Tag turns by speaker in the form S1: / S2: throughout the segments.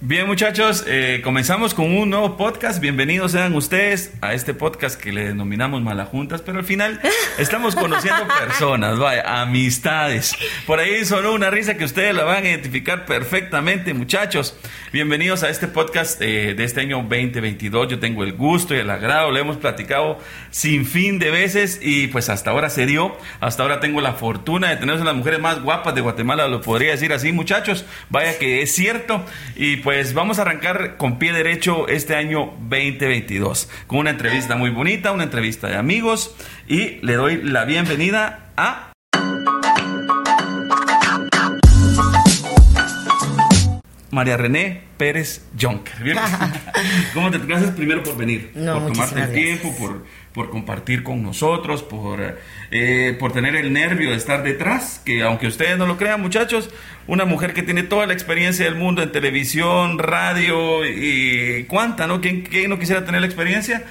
S1: Bien muchachos, eh, comenzamos con un nuevo podcast. Bienvenidos sean ustedes a este podcast que le denominamos Malajuntas, pero al final estamos conociendo personas, vaya, amistades. Por ahí sonó una risa que ustedes la van a identificar perfectamente muchachos. Bienvenidos a este podcast eh, de este año 2022. Yo tengo el gusto y el agrado, le hemos platicado sin fin de veces y pues hasta ahora se dio. Hasta ahora tengo la fortuna de tener a las mujeres más guapas de Guatemala, lo podría decir así muchachos. Vaya que es cierto. Y pues vamos a arrancar con pie derecho este año 2022 con una entrevista muy bonita, una entrevista de amigos y le doy la bienvenida a María René Pérez Jonker. ¿Cómo te gracias primero por venir?
S2: No,
S1: por tomarte el tiempo, por, por compartir con nosotros, por, eh, por tener el nervio de estar detrás, que aunque ustedes no lo crean muchachos, una mujer que tiene toda la experiencia del mundo en televisión, radio y cuánta, ¿no? ¿Quién, quién no quisiera tener la experiencia?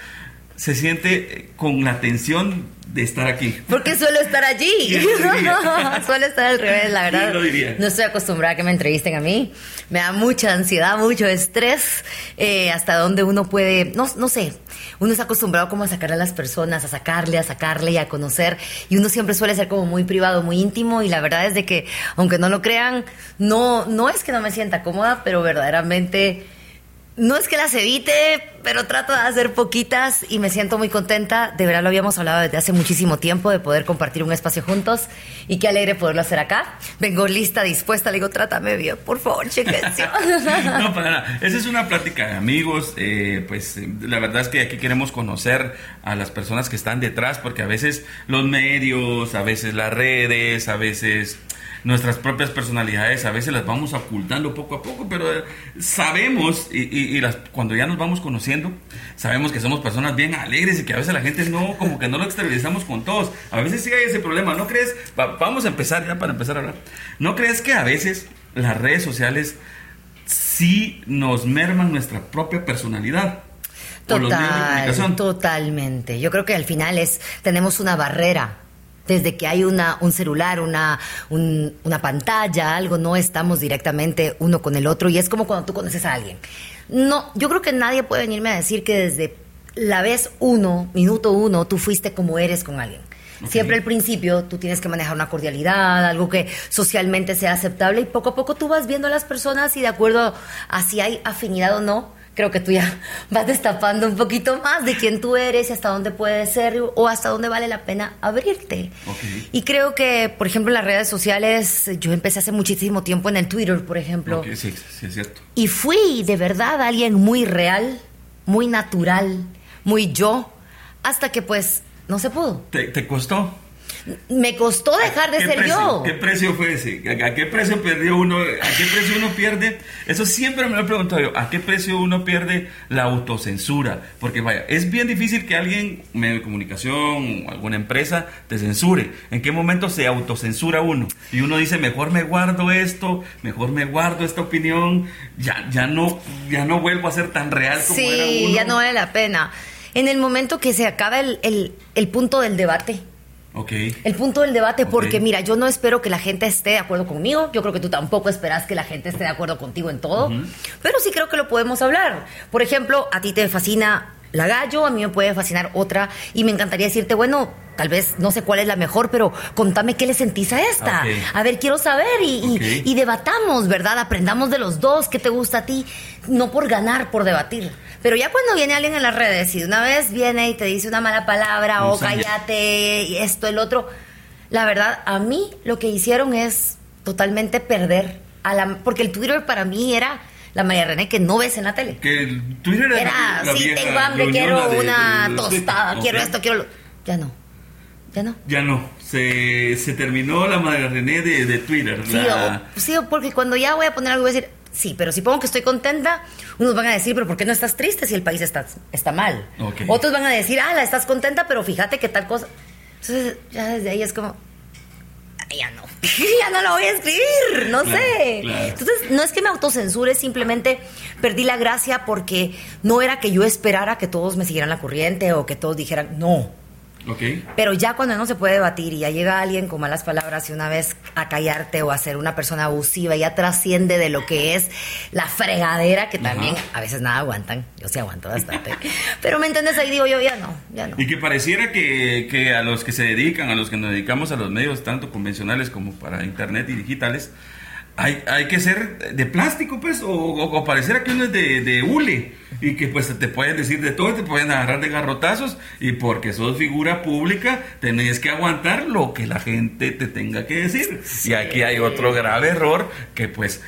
S1: Se siente con la tensión de estar aquí.
S2: Porque suelo estar allí. suelo estar al revés, la verdad.
S1: Lo diría?
S2: No estoy acostumbrada a que me entrevisten a mí. Me da mucha ansiedad, mucho estrés. Eh, hasta donde uno puede, no, no sé, uno está acostumbrado como a sacar a las personas, a sacarle, a sacarle y a conocer. Y uno siempre suele ser como muy privado, muy íntimo. Y la verdad es de que, aunque no lo crean, no, no es que no me sienta cómoda, pero verdaderamente no es que las evite, pero trato de hacer poquitas y me siento muy contenta. De verdad lo habíamos hablado desde hace muchísimo tiempo de poder compartir un espacio juntos y qué alegre poderlo hacer acá. Vengo lista, dispuesta, le digo, trátame bien, por favor, chequense.
S1: no, para nada. Esa es una plática de amigos. Eh, pues eh, la verdad es que aquí queremos conocer a las personas que están detrás porque a veces los medios, a veces las redes, a veces nuestras propias personalidades a veces las vamos ocultando poco a poco, pero eh, sabemos, y, las, cuando ya nos vamos conociendo, sabemos que somos personas bien alegres y que a veces la gente no, como que no lo exteriorizamos con todos. A veces sí hay ese problema, ¿no crees? vamos a empezar ya para empezar a hablar. ¿No crees que a veces las redes sociales sí nos merman nuestra propia personalidad?
S2: Total, totalmente. Yo creo que al final es tenemos una barrera desde que hay una, un celular, una, una pantalla, algo, no estamos directamente uno con el otro y es como cuando tú conoces a alguien. No, yo creo que nadie puede venirme a decir que desde la vez uno, minuto uno, tú fuiste como eres con alguien. Siempre al principio tú tienes que manejar una cordialidad, algo que socialmente sea aceptable y poco a poco tú vas viendo a las personas y de acuerdo a si hay afinidad o no, creo que tú ya vas destapando un poquito más de quién tú eres y hasta dónde puedes ser o hasta dónde vale la pena abrirte. Y creo que, por ejemplo, en las redes sociales, yo empecé hace muchísimo tiempo en el Twitter, por ejemplo.
S1: sí, sí, es cierto.
S2: Y fui de verdad alguien muy real, muy natural, muy yo, hasta que pues no se pudo.
S1: ¿Te, te costó?
S2: Me costó dejar de ser yo.
S1: ¿Qué precio fue ese? ¿A qué precio perdió uno? ¿A qué precio uno pierde? Eso siempre me lo he preguntado yo. ¿A qué precio uno pierde la autocensura? Porque vaya, es bien difícil que alguien, medio de comunicación o alguna empresa, te censure. ¿En qué momento se autocensura uno? Y uno dice, mejor me guardo esto, mejor me guardo esta opinión, ya, ya, no, ya no vuelvo a ser tan real como
S2: era
S1: uno.
S2: Sí, ya no vale la pena. En el momento que se acaba el, el, el punto del debate el punto del debate, porque mira, yo no espero que la gente esté de acuerdo conmigo, yo creo que tú tampoco esperas que la gente esté de acuerdo contigo en todo, pero sí creo que lo podemos hablar. Por ejemplo, a ti te fascina la gallo, a mí me puede fascinar otra y me encantaría decirte, bueno, tal vez no sé cuál es la mejor, pero contame qué le sentís a esta. A ver, quiero saber y, debatamos, ¿verdad? Aprendamos de los dos, qué te gusta a ti, no por ganar, por debatir. Pero ya cuando viene alguien en las redes y de una vez viene y te dice una mala palabra o cállate y esto, el otro, la verdad, a mí lo que hicieron es totalmente perder a la... Porque el Twitter para mí era la María René que no ves en la tele.
S1: Que el Twitter era,
S2: la, sí, tengo hambre, quiero una tostada, quiero esto, quiero lo... Ya no. Ya no.
S1: Ya no. Se, se terminó la María René de, de Twitter.
S2: Sí, sí, porque cuando ya voy a poner algo, voy a decir, sí, pero si pongo que estoy contenta, unos van a decir, pero ¿por qué no estás triste si el país está, está mal? Otros van a decir, ah, la estás contenta, pero fíjate que tal cosa. Entonces, ya desde ahí es como, ya no, ya no lo voy a escribir, no sé. Entonces, no es que me autocensure, simplemente perdí la gracia porque no era que yo esperara que todos me siguieran la corriente o que todos dijeran, no. Pero ya cuando no se puede debatir y ya llega alguien con malas palabras y una vez a callarte o a ser una persona abusiva, ya trasciende de lo que es la fregadera, que también a veces nada aguantan. Yo sí aguanto bastante. Pero me entiendes, ahí digo yo, ya no, ya no.
S1: Y que pareciera que, que a los que se dedican, a los que nos dedicamos a los medios, tanto convencionales como para internet y digitales, hay, hay que ser de plástico, pues, o, o, parecer que uno es de, de, hule y que pues te pueden decir de todo, te pueden agarrar de garrotazos y porque sos figura pública tenés que aguantar lo que la gente te tenga que decir. Y aquí hay otro grave error que pues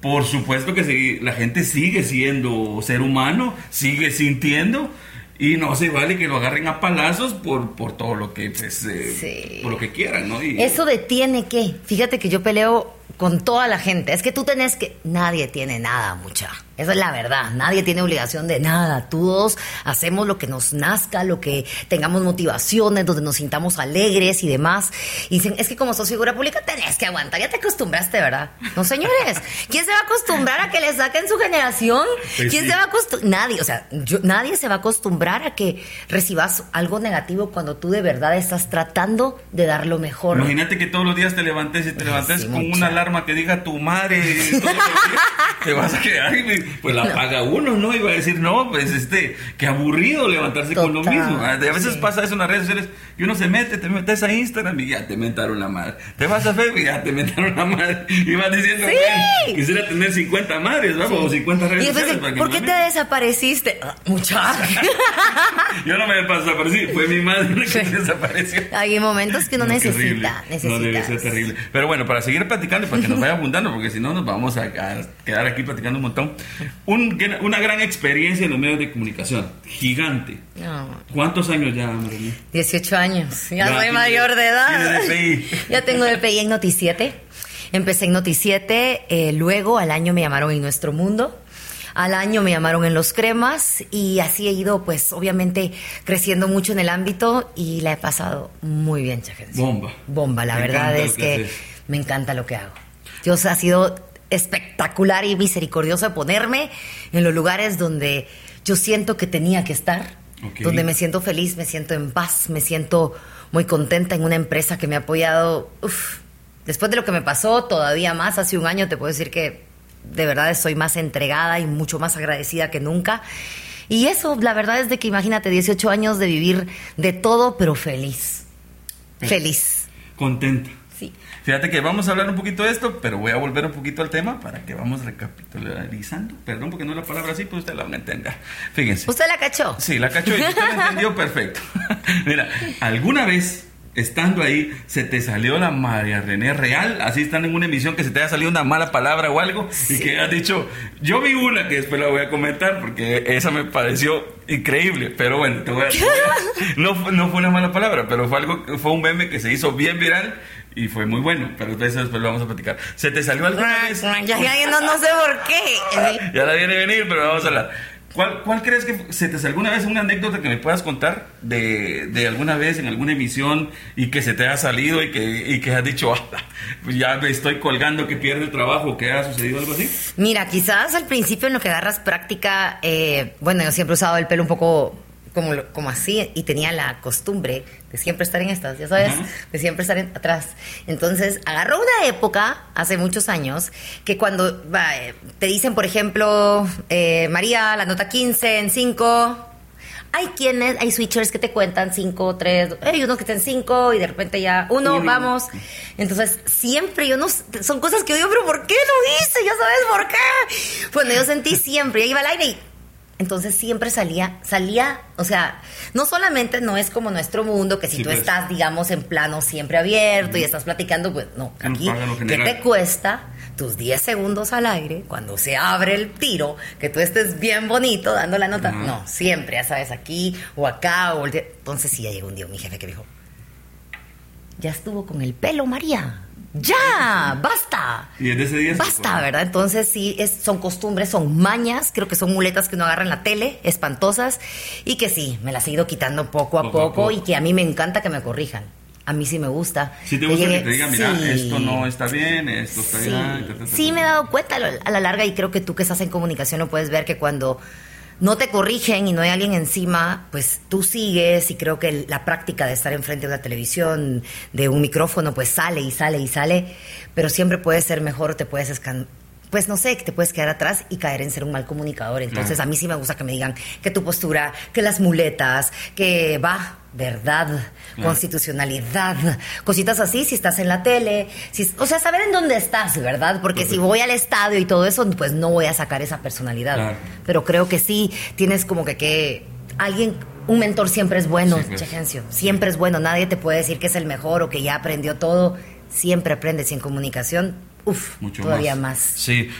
S1: por supuesto que la gente sigue siendo ser humano, sigue sintiendo y no se vale que lo agarren a palazos por, por todo lo que pues, eh, por lo que quieran, ¿no?
S2: Eso detiene que, fíjate que yo peleo con toda la gente. Es que tú tenés que. Nadie tiene nada, mucha. Esa es la verdad. Nadie tiene obligación de nada. Todos hacemos lo que nos nazca, lo que tengamos motivaciones, donde nos sintamos alegres y demás. Y dicen, es que como sos figura pública tenés que aguantar. Ya te acostumbraste, ¿verdad? No, señores. ¿Quién se va a acostumbrar a que le saquen su generación? ¿Quién se va a acostumbrar? Nadie. O sea, nadie se va a acostumbrar a que recibas algo negativo cuando tú de verdad estás tratando de dar lo mejor.
S1: Imagínate que todos los días te levantes y te levantes con una alarma que diga tu madre. te vas a quedar pues la paga uno, ¿no? Y va a decir, no, pues este, qué aburrido levantarse con lo mismo. A veces pasa eso en las redes sociales y uno se mete, te metes a Instagram y ya te mentaron la madre. Te vas a Facebook y ya te mentaron la madre. Y vas diciendo, sí. quisiera tener 50 madres, ¿no? O 50 redes sociales.
S2: Para que ¿Por qué te desapareciste? Ah, muchacho.
S1: Yo no me desaparecí, fue mi madre la que desapareció.
S2: Hay momentos que no, necesita,
S1: No debe ser terrible. Pero bueno, para seguir platicando y para que nos vaya abundando, porque si no nos vamos a quedar aquí platicando un montón una gran experiencia en los medios de comunicación, gigante. ¿Cuántos años ya, Marilyn?
S2: 18 años, ya, soy mayor de edad. ya tengo DPI en Noticiete. Empecé en Noticiete, eh, luego al año me llamaron en Nuestro Mundo. Al año me llamaron en Los Cremas y así he ido, pues obviamente creciendo mucho en el ámbito y la he pasado muy bien,
S1: Bomba.
S2: Bomba, la verdad es que, me encanta lo que hago. Dios ha sido espectacular y misericordioso de ponerme en los lugares donde yo siento que tenía que estar, donde me siento feliz, me siento en paz, me siento muy contenta en una empresa que me ha apoyado. después de lo que me pasó, todavía más, hace un año te puedo decir que de verdad estoy más entregada y mucho más agradecida que nunca. Y eso, la verdad es de que imagínate 18 años de vivir de todo, pero feliz. Feliz.
S1: Contenta. Fíjate que vamos a hablar un poquito de esto, pero voy a volver un poquito al tema para que vamos recapitularizando. Perdón, porque no es la palabra así, pues usted la entender. Fíjense.
S2: ¿Usted la cachó?
S1: Sí, la cachó y usted la entendió perfecto. Mira, ¿alguna vez estando ahí, se te salió la María René Real, así están en una emisión que se te haya salido una mala palabra o algo, y que has dicho, yo vi una que después la voy a comentar porque esa me pareció increíble, pero bueno, te voy a, no, no fue una mala palabra, pero fue algo, fue un meme que se hizo bien viral y fue muy bueno, pero eso después lo vamos a platicar. ¿Se te salió alguna
S2: vez? Ya, ya, no, no sé por qué.
S1: ya la viene a venir, pero vamos a hablar. ¿Cuál, ¿Cuál, crees que se te alguna vez una anécdota que me puedas contar de, de, alguna vez en alguna emisión y que se te haya salido y que, y que has dicho, pues ya me estoy colgando que pierde el trabajo, que ha sucedido algo así?
S2: Mira, quizás al principio en lo que agarras práctica, eh, bueno, yo siempre he usado el pelo un poco como, como así y tenía la costumbre de siempre estar en estas, ya sabes, de siempre estar atrás. Entonces, agarró una época, hace muchos años, que cuando eh, te dicen, por ejemplo, eh, María, la nota 15 en 5, hay quienes, hay switchers que te cuentan 5, 3, hay unos que están 5 y de repente ya, uno, vamos. Entonces, siempre yo no, son cosas que yo digo, pero ¿por qué lo hice? Ya sabes por qué. Bueno, yo sentí siempre, ya iba al aire y entonces siempre salía, salía, o sea, no solamente no es como nuestro mundo, que si tú pues. estás, digamos, en plano siempre abierto y estás platicando, pues no, aquí, ¿qué te cuesta tus 10 segundos al aire cuando se abre el tiro, que tú estés bien bonito dando la nota? No, siempre, ya sabes, aquí o acá, o entonces sí, ya llegó un día mi jefe que dijo, ya estuvo con el pelo, María ya, basta.
S1: Y desde ese día
S2: Basta, ¿verdad? Entonces sí, es, son costumbres, son mañas, creo que son muletas que uno agarra en la tele, espantosas, y que sí, me las he ido quitando poco a poco, y que a mí me encanta que me corrijan. A mí sí me gusta.
S1: Sí te gusta que, te digan, mira, esto no está bien, esto está bien.
S2: Sí, me he dado cuenta a la larga y creo que tú que estás en comunicación lo puedes ver que cuando no te corrigen y no hay alguien encima, pues tú sigues y creo que la práctica de estar enfrente de una televisión, de un micrófono, pues sale y sale y sale, pero siempre puede ser mejor, te puedes pues no sé, que te puedes quedar atrás y caer en ser un mal comunicador. Entonces a mí sí me gusta que me digan que tu postura, que las muletas, que va, verdad, constitucionalidad, cositas así, si estás en la tele, si, o sea, saber en dónde estás, ¿verdad? Porque si voy al estadio y todo eso, pues no voy a sacar esa personalidad. Pero creo que sí, tienes como que que alguien un mentor siempre es bueno, sí, pues. Siempre es bueno. Nadie te puede decir que es el mejor o que ya aprendió todo. Siempre aprendes en comunicación Uf, Mucho todavía más.
S1: Sí,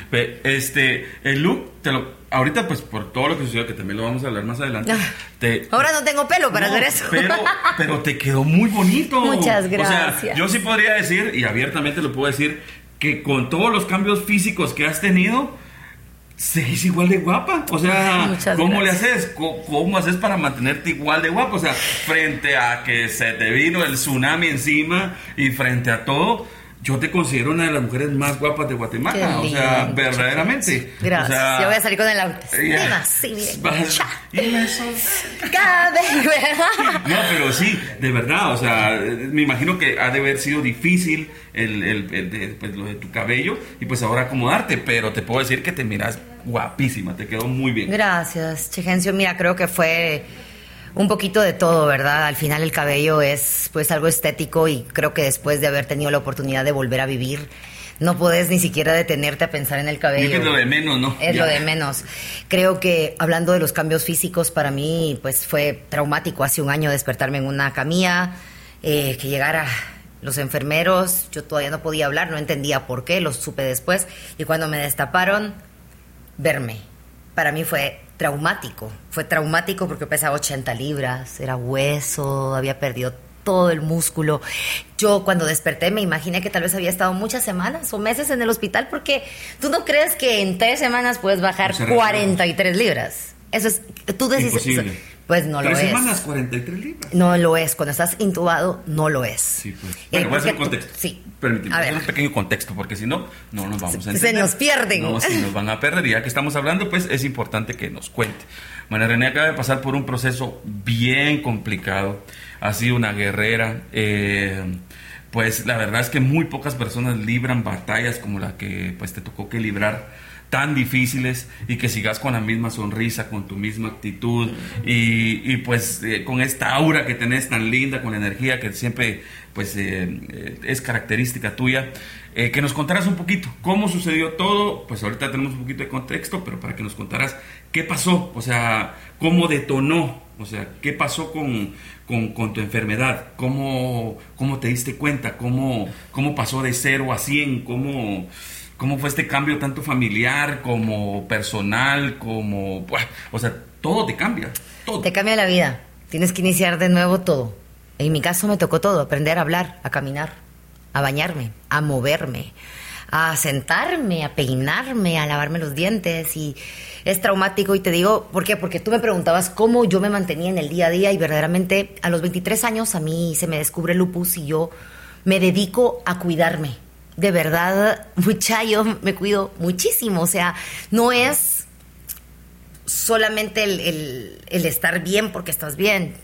S1: este, el look, te lo, ahorita pues por todo lo que sucedió, que también lo vamos a hablar más adelante. Ah,
S2: te, ahora no tengo pelo para hacer eso.
S1: Pero, pero te quedó muy bonito.
S2: Muchas gracias.
S1: O sea, yo sí podría decir, y abiertamente lo puedo decir, que con todos los cambios físicos que has tenido, seguís igual de guapa. O sea, ¿cómo le haces? ¿Cómo, haces para mantenerte igual de guapa? O sea, frente a que se te vino el tsunami encima y frente a todo yo te considero una de las mujeres más guapas de Guatemala. o sea, verdaderamente.
S2: Gracias.
S1: O
S2: yo voy a salir con el auto. Sí,
S1: bien. No, pero sí, de verdad. O sea, me imagino que ha de haber sido difícil el, el, pues, lo de tu cabello y pues ahora acomodarte. Pero te puedo decir que te miras guapísima. Te quedó muy bien.
S2: Gracias, Chegencio. Mira, creo que fue un poquito de todo, ¿verdad? Al final el cabello es pues algo estético y creo que después de haber tenido la oportunidad de volver a vivir, no puedes ni siquiera detenerte a pensar en el cabello.
S1: Es lo de menos, ¿no?
S2: Es lo de menos. Creo que hablando de los cambios físicos, para mí pues fue traumático hace un año despertarme en una camilla, eh, que llegara los enfermeros, yo todavía no podía hablar, no entendía por qué, lo supe después, y cuando me destaparon, verme. Para mí fue traumático. Fue traumático porque pesaba 80 libras, era hueso, había perdido todo el músculo. Yo cuando desperté me imaginé que tal vez había estado muchas semanas o meses en el hospital porque tú no crees que en tres semanas puedes bajar 43 libras. Eso es, tú decís, pues no lo es.
S1: ¿Tres semanas, 43 libras?
S2: No lo es. Cuando estás intubado, no lo es.
S1: Sí, pues. Bueno, voy a hacer un contexto.
S2: sí.
S1: Permíteme, hacer un pequeño contexto, porque si no, no nos vamos a entender.
S2: Se nos pierden.
S1: No, si nos van a perder. Y ya que estamos hablando, pues es importante que nos cuente. María René acaba de pasar por un proceso bien complicado. Ha sido una guerrera. Eh, pues la verdad es que muy pocas personas libran batallas como la que pues te tocó que librar tan difíciles y que sigas con la misma sonrisa, con tu misma actitud y, pues eh, con esta aura que tenés tan linda, con la energía que siempre pues eh, eh, es característica tuya. que nos contaras un poquito cómo sucedió todo, pues ahorita tenemos un poquito de contexto, pero para que nos contaras qué pasó, o sea, cómo detonó, o sea, qué pasó con, con, tu enfermedad, cómo, cómo te diste cuenta, cómo, cómo pasó de cero a 100, cómo cómo fue este cambio tanto familiar como personal, como, o sea, todo te cambia, todo.
S2: Te cambia la vida, tienes que iniciar de nuevo todo. En mi caso me tocó todo, aprender a hablar, a caminar, a bañarme, a moverme, a sentarme, a peinarme, a lavarme los dientes y es traumático y te digo, ¿por qué? Porque tú me preguntabas cómo yo me mantenía en el día a día y verdaderamente a los 23 años a mí se me descubre lupus y yo me dedico a cuidarme de verdad, mucha, yo me cuido muchísimo. O sea, no es solamente el, estar bien porque estás bien.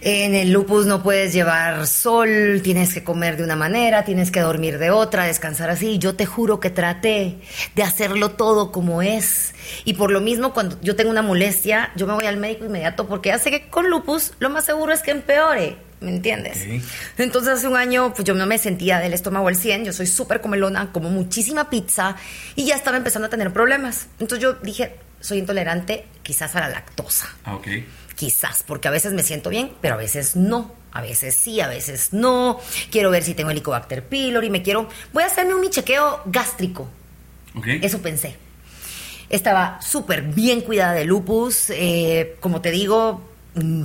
S2: En el lupus no puedes llevar sol, tienes que comer de una manera, tienes que dormir de otra, descansar así. Yo te juro que traté de hacerlo todo como es. Y por lo mismo, cuando yo tengo una molestia, yo me voy al médico inmediato porque ya sé que con lupus lo más seguro es que empeore. ¿Me entiendes? Entonces hace un año pues yo no me sentía del estómago al 100, yo soy súper comelona, como muchísima pizza y ya estaba empezando a tener problemas. Entonces yo dije, soy intolerante quizás a la lactosa.
S1: Ah, ok.
S2: Quizás, porque a veces me siento bien, pero a veces no. A veces sí, a veces no. Quiero ver si tengo Helicobacter pylori, me quiero... Voy a hacerme un chequeo gástrico.
S1: Okay.
S2: Eso pensé. Estaba súper bien cuidada de lupus. Eh, como te digo, mm,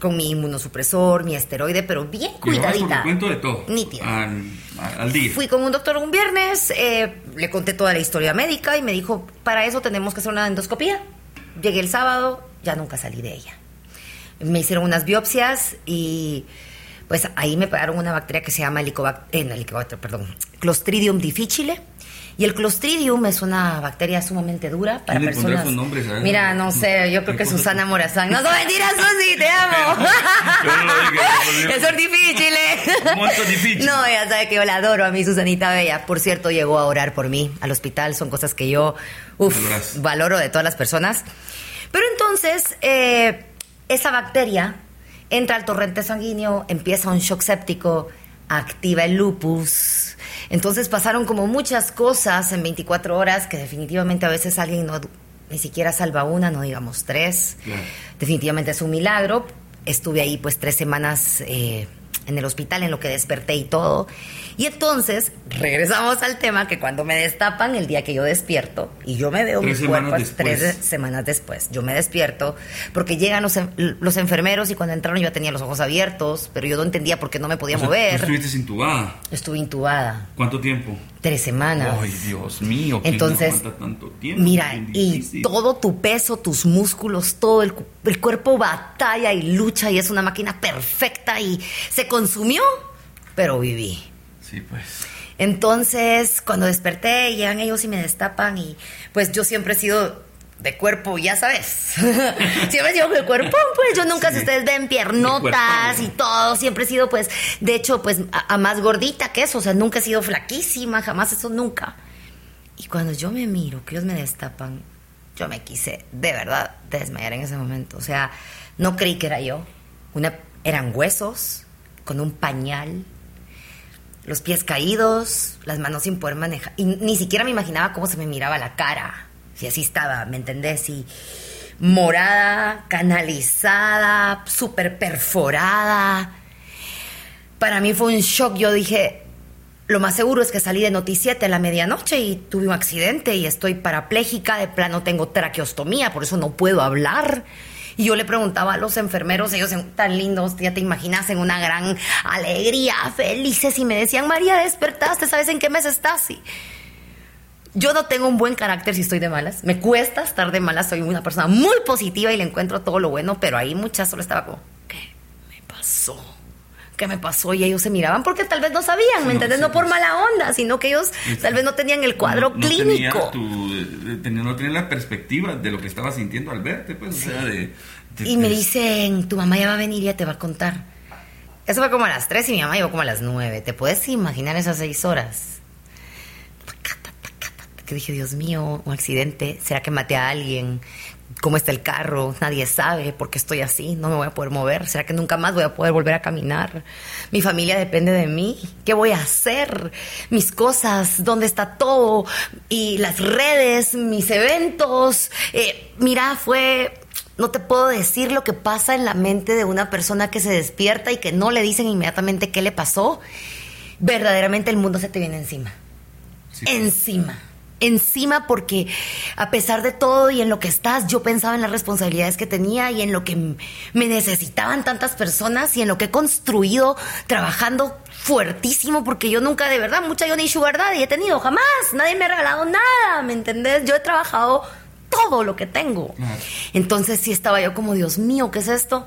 S2: con mi inmunosupresor, mi esteroide, pero bien cuidadita.
S1: cuento de todo.
S2: Nítida.
S1: Al, día.
S2: Fui con un doctor un viernes, eh, le conté toda la historia médica y me dijo, para eso tenemos que hacer una endoscopía. Llegué el sábado, ya nunca salí de ella. Me hicieron unas biopsias y pues ahí me pegaron una bacteria que se llama helicobacter, eh, helicobacter perdón, Clostridium difficile Y el Clostridium es una bacteria sumamente dura para personas. Mira, no sé, yo creo que Susana Morazán. No, no mentiras, Susi, te amo. es difícil, ¿eh? difícil. No, ya sabe que yo la adoro a mi Susanita Bella. Por cierto, llegó a orar por mí al hospital. Son cosas que yo uf, valoro de todas las personas. Pero entonces, eh, esa bacteria entra al torrente sanguíneo, empieza un shock séptico, activa el lupus. Entonces pasaron como muchas cosas en 24 horas que definitivamente a veces alguien no ni siquiera salva una, no digamos tres. Definitivamente es un milagro. Estuve ahí pues tres semanas eh, en el hospital en lo que desperté y todo. Y entonces regresamos al tema que cuando me destapan el día que yo despierto y yo me veo mi cuerpo tres semanas después, yo me despierto porque llegan los, los, enfermeros y cuando entraron yo tenía los ojos abiertos, pero yo no entendía por qué no me podía mover.
S1: ¿Estuviste intubada?
S2: Estuve intubada.
S1: ¿Cuánto tiempo?
S2: Tres semanas.
S1: Ay, Dios mío.
S2: Entonces,
S1: tanto tiempo?
S2: mira, y todo tu peso, tus músculos, todo el, el cuerpo batalla y lucha y es una máquina perfecta y se consumió, pero viví.
S1: Sí, pues.
S2: Entonces, cuando desperté, llegan ellos y me destapan y pues yo siempre he sido de cuerpo, ya sabes. siempre he sido de cuerpo, pues yo nunca, si ustedes ven piernotas y todo, siempre he sido pues, de hecho, pues a, más gordita que eso, o sea, nunca he sido flaquísima, jamás eso, nunca. Y cuando yo me miro, que ellos me destapan, yo me quise de verdad desmayar en ese momento. O sea, no creí que era yo. Una, eran huesos con un pañal los pies caídos, las manos sin poder manejar. Y ni siquiera me imaginaba cómo se me miraba la cara. Si así estaba, ¿me entendés? Y morada, canalizada, súper perforada. Para mí fue un shock. Yo dije, lo más seguro es que salí de Noticiete a la medianoche y tuve un accidente y estoy parapléjica, de plano tengo traqueostomía, por eso no puedo hablar. Y yo le preguntaba a los enfermeros, ellos tan lindos, ya te imaginas, en una gran alegría, felices, y me decían, María, despertaste, ¿sabes en qué mes estás? Y yo no tengo un buen carácter si estoy de malas. Me cuesta estar de malas, soy una persona muy positiva y le encuentro todo lo bueno, pero ahí muchas solo estaba como, ¿qué me pasó? ¿Qué me pasó? Y ellos se miraban porque tal vez no sabían, ¿me entiendes? No por pues. mala onda, sino que ellos tal vez no tenían el cuadro clínico.
S1: Eh, no tenían la perspectiva de lo que estaba sintiendo al verte, pues, o sea, de,
S2: Y me dicen, tu mamá ya va a venir y ya te va a contar. Eso fue como a las 3 y mi mamá llegó como a las 9. ¿Te puedes imaginar esas 6 horas? Que dije, Dios mío, un accidente. ¿Será que maté a alguien? Cómo está el carro, nadie sabe por qué estoy así, no me voy a poder mover, ¿será que nunca más voy a poder volver a caminar? Mi familia depende de mí, ¿qué voy a hacer? Mis cosas, ¿dónde está todo? Y las redes, mis eventos. Eh, mira, fue no te puedo decir lo que pasa en la mente de una persona que se despierta y que no le dicen inmediatamente qué le pasó. Verdaderamente el mundo se te viene encima. Encima encima porque a pesar de todo y en lo que estás, yo pensaba en las responsabilidades que tenía y en lo que me necesitaban tantas personas y en lo que he construido trabajando fuertísimo porque yo nunca de verdad mucha yo ni sugar daddy he tenido jamás, nadie me ha regalado nada, ¿me entendés? Yo he trabajado todo lo que tengo. Entonces sí estaba yo como, Dios mío, ¿qué es esto?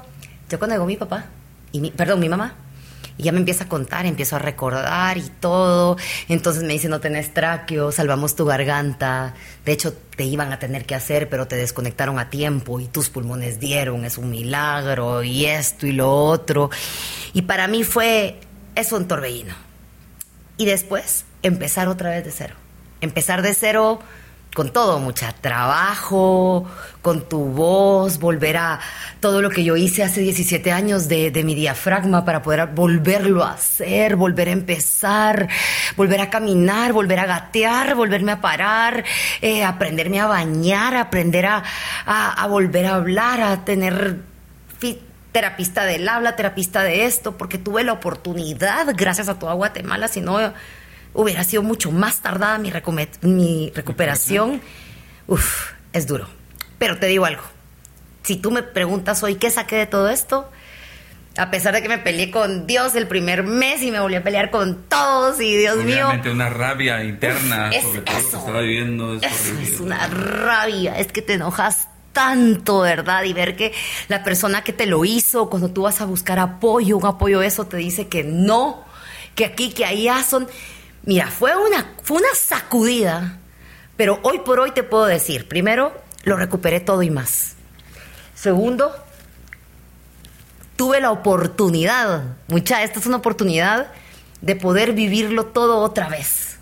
S2: Yo cuando llegó mi papá, y mi, perdón, mi mamá, y ya me empieza a contar, empiezo a recordar y todo. Entonces me dice, no tenés tráqueo, salvamos tu garganta. De hecho, te iban a tener que hacer, pero te desconectaron a tiempo y tus pulmones dieron, es un milagro y esto y lo otro. Y para mí fue eso un torbellino. Y después empezar otra vez de cero. Empezar de cero con todo, mucha trabajo, con tu voz, volver a todo lo que yo hice hace 17 años de, mi diafragma para poder volverlo a hacer, volver a empezar, volver a caminar, volver a gatear, volverme a parar, eh, aprenderme a bañar, aprender a, a, volver a hablar, a tener terapista del habla, terapista de esto, porque tuve la oportunidad, gracias a toda Guatemala, si no hubiera sido mucho más tardada mi, mi recuperación. Uf, es duro. Pero te digo algo. Si tú me preguntas hoy qué saqué de todo esto, a pesar de que me peleé con Dios el primer mes y me volví a pelear con todos y Dios
S1: Obviamente mío. una rabia interna sobre todo lo que estaba viviendo.
S2: Es, es una rabia, es que te enojas tanto, ¿verdad? Y ver que la persona que te lo hizo, cuando tú vas a buscar apoyo, un apoyo eso, te dice que no, que aquí, que allá son Mira, fue una, fue una sacudida, pero hoy por hoy te puedo decir, primero, lo recuperé todo y más. Segundo, tuve la oportunidad, mucha, esta es una oportunidad de poder vivirlo todo otra vez.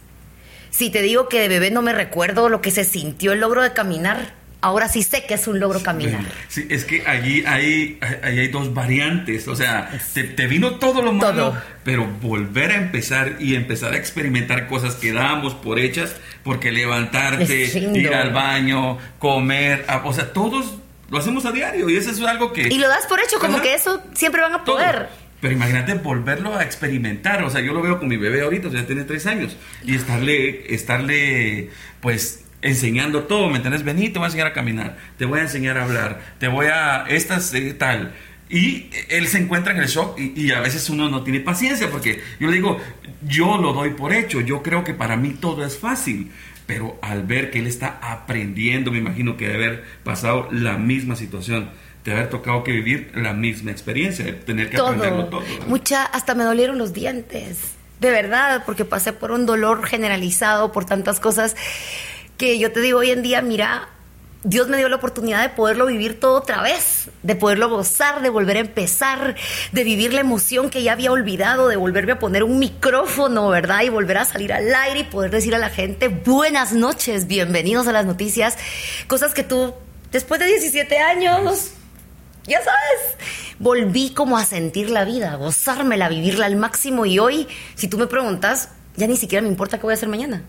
S2: Si te digo que de bebé no me recuerdo lo que se sintió el logro de caminar, ahora sí sé que es un logro caminar.
S1: Sí, es que allí hay, hay dos variantes. O sea, te, vino todo lo malo, pero volver a empezar y empezar a experimentar cosas que dábamos por hechas, porque levantarte, ir al baño, comer, o sea, todos lo hacemos a diario y eso es algo que...
S2: Y lo das por hecho, como que eso siempre van a poder.
S1: Pero imagínate volverlo a experimentar. O sea, yo lo veo con mi bebé ahorita, o sea, tiene tres años. Y estarle, estarle, pues, enseñando todo, ¿me entiendes? Vení, te voy a enseñar a caminar, te voy a enseñar a hablar, te voy a... Estas, eh, tal. Y él se encuentra en el shock y, y, a veces uno no tiene paciencia porque yo le digo, yo lo doy por hecho, yo creo que para mí todo es fácil pero al ver que él está aprendiendo, me imagino que de haber pasado la misma situación, de haber tocado que vivir la misma experiencia, de tener que aprenderlo todo.
S2: Mucha, hasta me dolieron los dientes, de verdad, porque pasé por un dolor generalizado, por tantas cosas que yo te digo hoy en día, mira, Dios me dio la oportunidad de poderlo vivir todo otra vez, de poderlo gozar, de volver a empezar, de vivir la emoción que ya había olvidado, de volverme a poner un micrófono, ¿verdad? Y volver a salir al aire y poder decir a la gente, buenas noches, bienvenidos a las noticias, cosas que tú, después de 17 años, ya sabes, volví como a sentir la vida, a gozármela, a vivirla al máximo y hoy, si tú me preguntas, ya ni siquiera me importa qué voy a hacer mañana.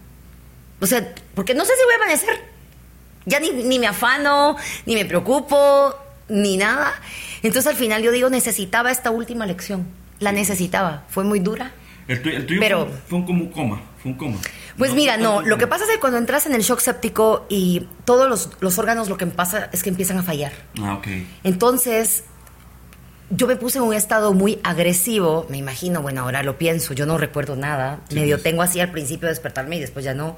S2: O sea, porque no sé si voy a amanecer ya ni, me afano, ni me preocupo, ni nada. Entonces al final yo digo, necesitaba esta última lección. La necesitaba. Fue muy dura.
S1: El, tuyo, pero, fue, como un coma. Fue un coma.
S2: Pues mira, no. Lo que pasa es que cuando entras en el shock séptico y todos los, los órganos lo que pasa es que empiezan a fallar.
S1: Ah, ok.
S2: Entonces, yo me puse en un estado muy agresivo, me imagino, bueno, ahora lo pienso, yo no recuerdo nada, medio pues. tengo así al principio de despertarme y después ya no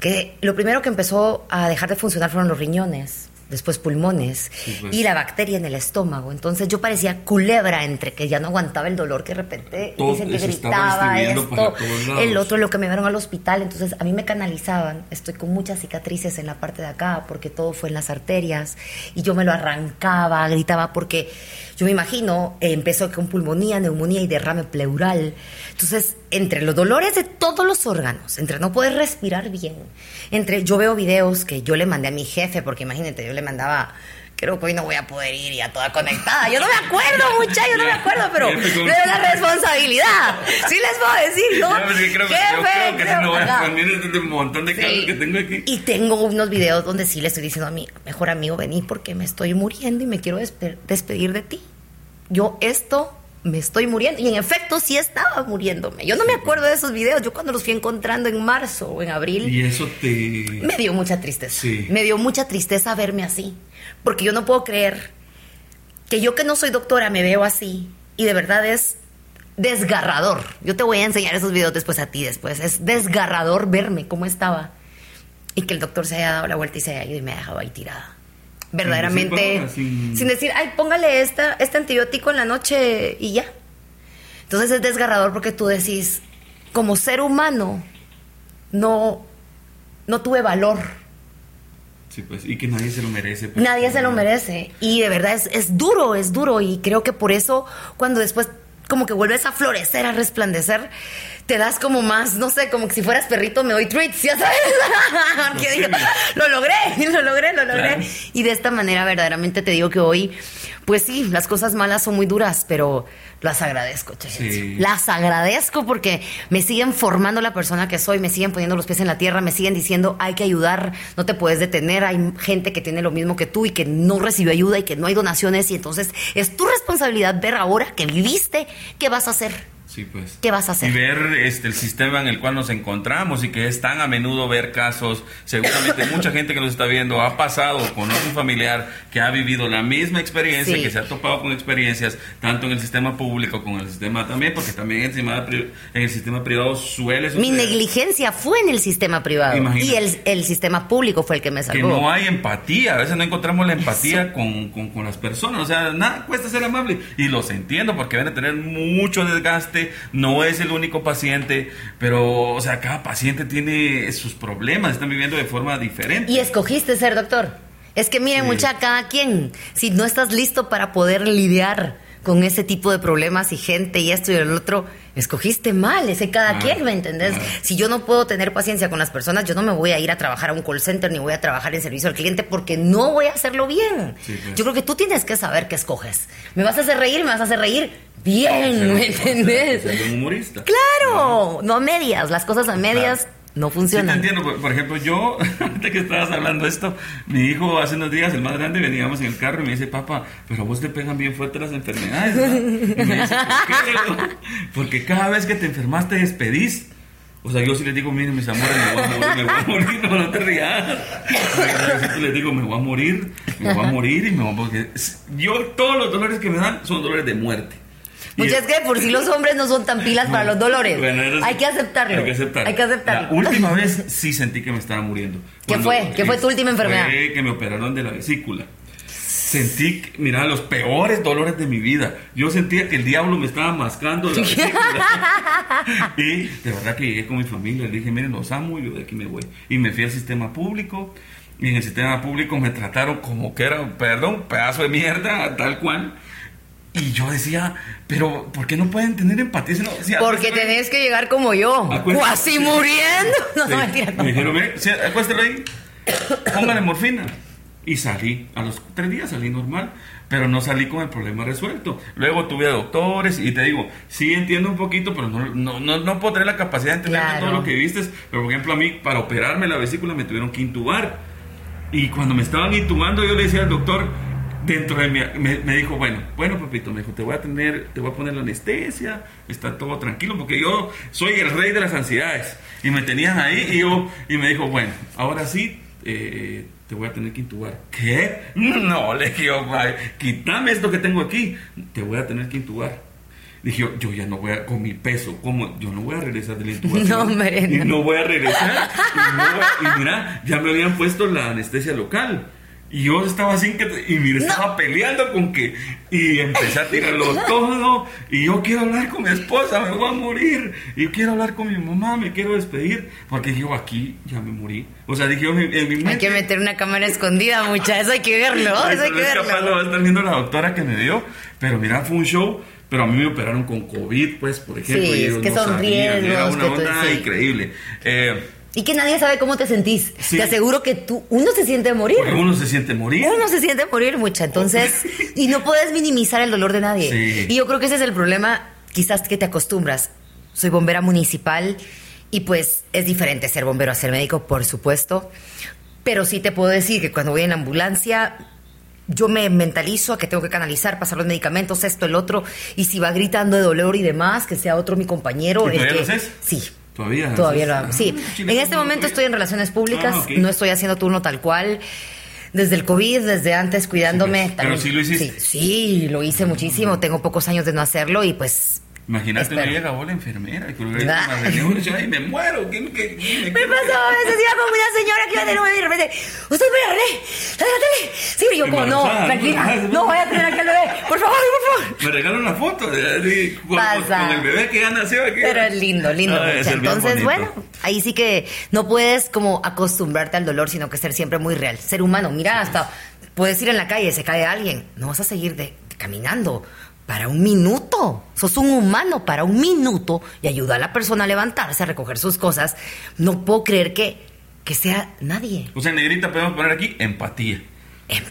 S2: que lo primero que empezó a dejar de funcionar fueron los riñones después pulmones pues. y la bacteria en el estómago. Entonces yo parecía culebra entre que ya no aguantaba el dolor que de repente dicen que gritaba esto, el otro, lo que me llevaron al hospital. Entonces a mí me canalizaban. Estoy con muchas cicatrices en la parte de acá porque todo fue en las arterias y yo me lo arrancaba, gritaba porque yo me imagino eh, empezó con pulmonía, neumonía y derrame pleural. Entonces entre los dolores de todos los órganos, entre no poder respirar bien, entre yo veo videos que yo le mandé a mi jefe porque imagínate yo le mandaba creo que hoy no voy a poder ir ya toda conectada. Yo no me acuerdo, mucha, yo no me acuerdo, pero de la responsabilidad. Sí les puedo decir, ¿no?
S1: creo, creo que no voy a poner un montón de casos que tengo aquí.
S2: Y tengo unos videos donde sí le estoy diciendo a mi mejor amigo, vení porque me estoy muriendo y me quiero despedir de ti. Yo esto me estoy muriendo. Y en efecto, sí estaba muriéndome. Yo no me acuerdo de esos videos. Yo cuando los fui encontrando en marzo o en abril.
S1: Y eso te.
S2: Me dio mucha tristeza. Sí. Me dio mucha tristeza verme así. Porque yo no puedo creer que yo que no soy doctora me veo así. Y de verdad es desgarrador. Yo te voy a enseñar esos videos después a ti después. Es desgarrador verme cómo estaba. Y que el doctor se haya dado la vuelta y se haya ido y me ha dejado ahí tirada verdaderamente sin... decir, ay, póngale esta, este antibiótico en la noche y ya. Entonces es desgarrador porque tú decís, como ser humano, no, no tuve valor.
S1: Sí, pues, y que nadie se lo merece. Pues,
S2: nadie se lo merece. Y de verdad es, es duro, es duro. Y creo que por eso, cuando después como que vuelves a florecer, a resplandecer, te das como más, no sé, como que si fueras perrito me doy treats, ya sabes. lo logré, lo logré, lo logré. Y de esta manera verdaderamente te digo que hoy, pues sí, las cosas malas son muy duras, pero las agradezco, sí. Las agradezco porque me siguen formando la persona que soy, me siguen poniendo los pies en la tierra, me siguen diciendo hay que ayudar, no te puedes detener, hay gente que tiene lo mismo que tú y que no recibió ayuda y que no hay donaciones y entonces es tu responsabilidad ver ahora que viviste qué vas a hacer
S1: pues.
S2: ¿Qué vas a hacer?
S1: Y ver este, el sistema en el cual nos encontramos y que es tan a menudo ver casos. Seguramente mucha gente que nos está viendo ha pasado con un familiar que ha vivido la misma experiencia, que se ha topado con experiencias, tanto en el sistema público como en el sistema también, porque también en el sistema, en el sistema privado suele
S2: Mi negligencia fue en el sistema privado y el, el, sistema público fue el que me salvó.
S1: Que no hay empatía, a veces no encontramos la empatía con, con, con las personas, o sea, nada cuesta ser amable y los entiendo porque van a tener mucho desgaste paciente, no es el único paciente, pero, o sea, cada paciente tiene sus problemas, están viviendo de forma diferente.
S2: Y escogiste ser doctor. Es que miren, mucha, cada quien, si no estás listo para poder lidiar con ese tipo de problemas y gente y esto y el otro, escogiste mal, ese cada quien, ¿me entendés? Si yo no puedo tener paciencia con las personas, yo no me voy a ir a trabajar a un call center ni voy a trabajar en servicio al cliente porque no voy a hacerlo bien. Pues. Yo creo que tú tienes que saber qué escoges. ¿Me vas a hacer reír? ¿Me vas a hacer reír? Bien, ¿me entendés?
S1: un humorista.
S2: Claro, no a medias, las cosas a medias no funciona.
S1: Sí, te entiendo. Por, ejemplo, yo, antes que estabas hablando esto, mi hijo hace unos días, el más grande, veníamos en el carro y me dice, papá, pero a vos te pegan bien fuerte las enfermedades. Y me dice, ¿por qué? Porque cada vez que te enfermas te despedís. O sea, yo sí les digo, miren, mis amores, me voy a morir, me voy a morir, no, no te rías. Yo les digo, me voy a morir, me voy a morir y me voy a... Porque yo, todos los dolores que me dan son dolores de muerte.
S2: Muchas que por si los hombres no son tan pilas para los dolores. hay que aceptarlo. Hay que aceptarlo. Hay que aceptarlo.
S1: La última vez sí sentí que me estaba muriendo.
S2: ¿Qué fue? ¿Qué fue tu última enfermedad?
S1: Fue que me operaron de la vesícula. Sentí, mira, los peores dolores de mi vida. Yo sentía que el diablo me estaba mascando la vesícula. y de verdad que llegué con mi familia. Le dije, miren, los amo y yo de aquí me voy. Y me fui al sistema público. Y en el sistema público me trataron como que era, perdón, pedazo de mierda, tal cual. Y yo decía, pero ¿por qué no pueden tener empatía?
S2: Porque tenés que llegar como yo, casi muriendo. No, no, mentira.
S1: Me dijeron, sí, acuéstelo ahí, póngale morfina. Y salí, a los tres días salí normal, pero no salí con el problema resuelto. Luego tuve a doctores y te digo, sí entiendo un poquito, pero no, no, no, no tener la capacidad de entender todo lo que viste. Pero por ejemplo, a mí, para operarme la vesícula me tuvieron que intubar. Y cuando me estaban intubando, yo le decía al doctor, dentro de mí, me, dijo, bueno, bueno, papito, me dijo, te voy a tener, te voy a poner la anestesia, está todo tranquilo, porque yo soy el rey de las ansiedades. Y me tenían ahí y yo, y me dijo, bueno, ahora sí, eh, te voy a tener que intubar. ¿Qué? No, le dije, quítame esto que tengo aquí, te voy a tener que intubar. Dije, yo, yo ya no voy a, con mi peso, ¿cómo? Yo no voy a regresar de la intubación.
S2: No, hombre,
S1: Y no voy a regresar. y mira, ya me habían puesto la anestesia local. Y yo estaba así que, y mira, estaba peleando con que, y empecé a tirarlo todo, y yo quiero hablar con mi esposa, me voy a morir, y yo quiero hablar con mi mamá, me quiero despedir, porque yo aquí ya me morí. O sea, dije, en mi mente,
S2: Hay que meter una cámara escondida, mucha, eso hay que verlo, eso hay que verlo.
S1: capaz lo va a estar viendo la doctora que me dio, pero mira, fue un show, pero a mí me operaron con COVID, pues, por ejemplo,
S2: sí,
S1: y
S2: es que son
S1: sabían, era una onda increíble. Eh,
S2: y que nadie sabe cómo te sentís. Te aseguro que tú, uno se siente morir.
S1: uno se siente morir.
S2: Uno se siente morir mucha. Entonces, y no puedes minimizar el dolor de nadie. Y yo creo que ese es el problema, quizás que te acostumbras. Soy bombera municipal y pues es diferente ser bombero a ser médico, por supuesto. Pero sí te puedo decir que cuando voy en ambulancia, yo me mentalizo a que tengo que canalizar, pasar los medicamentos, esto, el otro, y si va gritando de dolor y demás, que sea otro mi compañero.
S1: ¿Y
S2: el
S1: que,
S2: lo
S1: Sí, Todavía.
S2: Todavía lo hago. Sí. Ah, en este momento estoy en relaciones públicas, ah, no estoy haciendo turno tal cual. Desde el COVID, desde antes cuidándome.
S1: pero sí lo hiciste.
S2: Sí, sí, lo hice muchísimo. Tengo pocos años de no hacerlo y pues
S1: Imagínate, me llega la enfermera y y me muero. ¿Qué, qué,
S2: me pasó a veces, iba con una señora que iba de nuevo y de repente, usted me René, dale la tele. Sí, yo como, no, tranquila, no voy a tener aquí al bebé, por favor, por favor.
S1: Me regalan una foto de, con, con, el bebé que ya nació aquí.
S2: Pero es lindo, lindo. Ah, Entonces, bueno, ahí sí que no puedes como acostumbrarte al dolor, sino que ser siempre muy real. Ser humano, mira, hasta puedes ir en la calle, se cae alguien, no vas a seguir de, caminando para un minuto. Sos un humano para un minuto y ayuda a la persona a levantarse, a recoger sus cosas. No puedo creer que, que sea nadie.
S1: O sea, negrita podemos poner aquí empatía.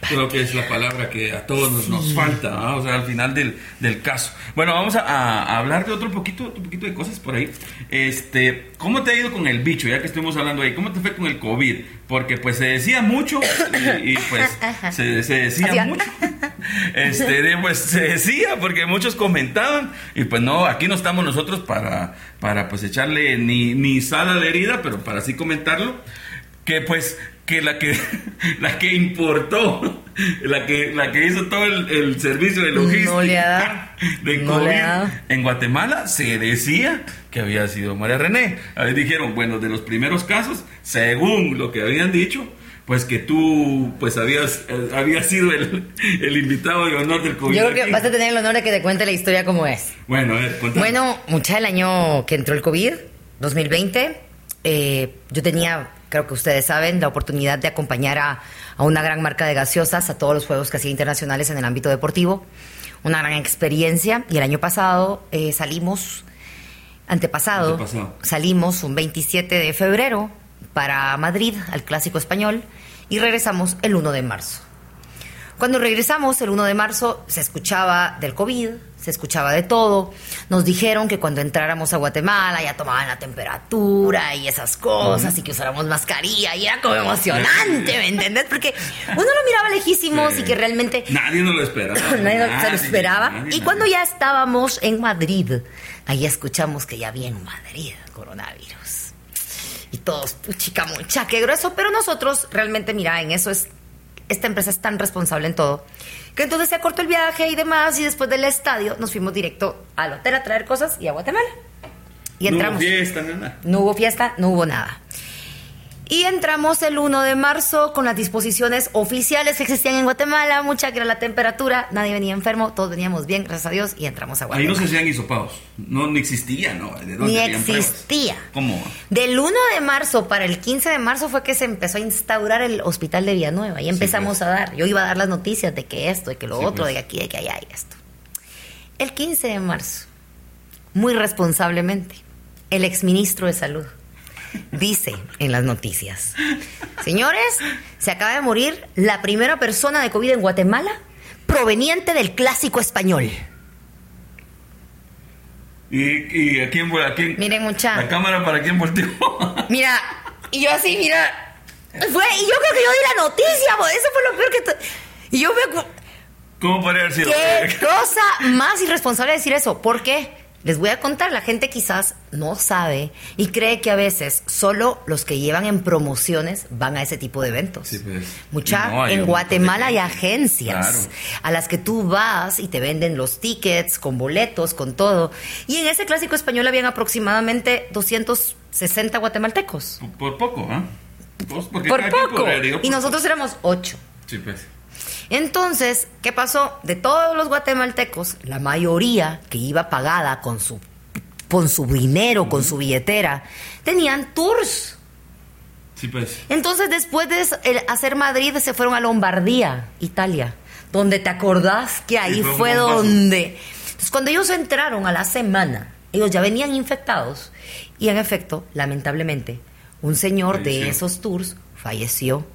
S1: Creo que es la palabra que a todos nos, falta, o sea, al final del, del caso. Bueno, vamos a, hablar de otro poquito, otro poquito de cosas por ahí. Este, ¿cómo te ha ido con el bicho? Ya que estuvimos hablando ahí, ¿cómo te fue con el COVID? Porque pues se decía mucho y, pues se, decía mucho. Este, pues se decía porque muchos comentaban y pues no, aquí no estamos nosotros para, para pues echarle ni, ni sal a la herida, pero para así comentarlo que pues que la que la que importó, la que la que hizo todo el, servicio de logística de COVID en Guatemala se decía que había sido María René. Ahí dijeron, bueno, de los primeros casos, según lo que habían dicho, pues que tú pues habías, eh, habías sido el, invitado de honor del COVID.
S2: Yo creo que vas a tener el honor de que te cuente la historia como es.
S1: Bueno, a ver,
S2: Bueno, mucha el año que entró el COVID, 2020, eh, yo tenía, creo que ustedes saben, la oportunidad de acompañar a, una gran marca de gaseosas a todos los juegos que hacía internacionales en el ámbito deportivo. Una gran experiencia. Y el año pasado eh, salimos, antepasado, antepasado, salimos un 27 de febrero para Madrid, al Clásico Español, y regresamos el 1 de marzo. Cuando regresamos el 1 de marzo se escuchaba del COVID, se escuchaba de todo. Nos dijeron que cuando entráramos a Guatemala ya tomaban la temperatura y esas cosas y que usáramos mascarilla y era como emocionante, ¿me entiendes? Porque uno lo miraba lejísimos y que realmente...
S1: Nadie nos lo esperaba.
S2: nadie, se lo esperaba. y cuando ya estábamos en Madrid, ahí escuchamos que ya había en Madrid coronavirus y todos, chica, mucha, qué grueso, pero nosotros realmente, mira, en eso es, esta empresa es tan responsable en todo, que entonces se acortó el viaje y demás, y después del estadio nos fuimos directo al hotel a traer cosas y a Guatemala. Y entramos.
S1: No hubo fiesta, nada.
S2: No hubo fiesta, no hubo nada. Y entramos el 1 de marzo con las disposiciones oficiales que existían en Guatemala, mucha que era la temperatura, nadie venía enfermo, todos veníamos bien, gracias a Dios, y entramos a Guatemala.
S1: Ahí no se hacían hisopados, no, ni existía, ¿no?
S2: ni existía.
S1: ¿Cómo?
S2: Del 1 de marzo para el 15 de marzo fue que se empezó a instaurar el hospital de Villanueva y empezamos pues. a dar, yo iba a dar las noticias de que esto, de que lo otro, pues. de aquí, de que allá y esto. El 15 de marzo, muy responsablemente, el exministro de Salud dice en las noticias, señores, se acaba de morir la primera persona de COVID en Guatemala proveniente del clásico español.
S1: ¿Y, a quién a quién?
S2: Miren, mucha.
S1: ¿La cámara para quién volteó?
S2: mira, y yo así, mira. Fue, y yo creo que yo di la noticia, eso fue lo peor que. Y yo me.
S1: ¿Cómo podría haber sido?
S2: ¿Qué cosa más irresponsable decir eso? ¿Por qué? Les voy a contar, la gente quizás no sabe y cree que a veces solo los que llevan en promociones van a ese tipo de eventos. Pues. Mucha, en Guatemala hay agencias a las que tú vas y te venden los tickets con boletos, con todo. Y en ese clásico español habían aproximadamente 260 guatemaltecos.
S1: Por poco, ¿ah?
S2: Por poco. Y nosotros éramos ocho.
S1: Sí, pues.
S2: Entonces, ¿qué pasó? De todos los guatemaltecos, la mayoría que iba pagada con su, con su dinero, con su billetera, tenían tours.
S1: Sí, pues.
S2: Entonces, después de hacer Madrid, se fueron a Lombardía, Italia, donde te acordás que ahí fue, donde... Entonces, cuando ellos entraron a la semana, ellos ya venían infectados y, en efecto, lamentablemente, un señor de esos tours falleció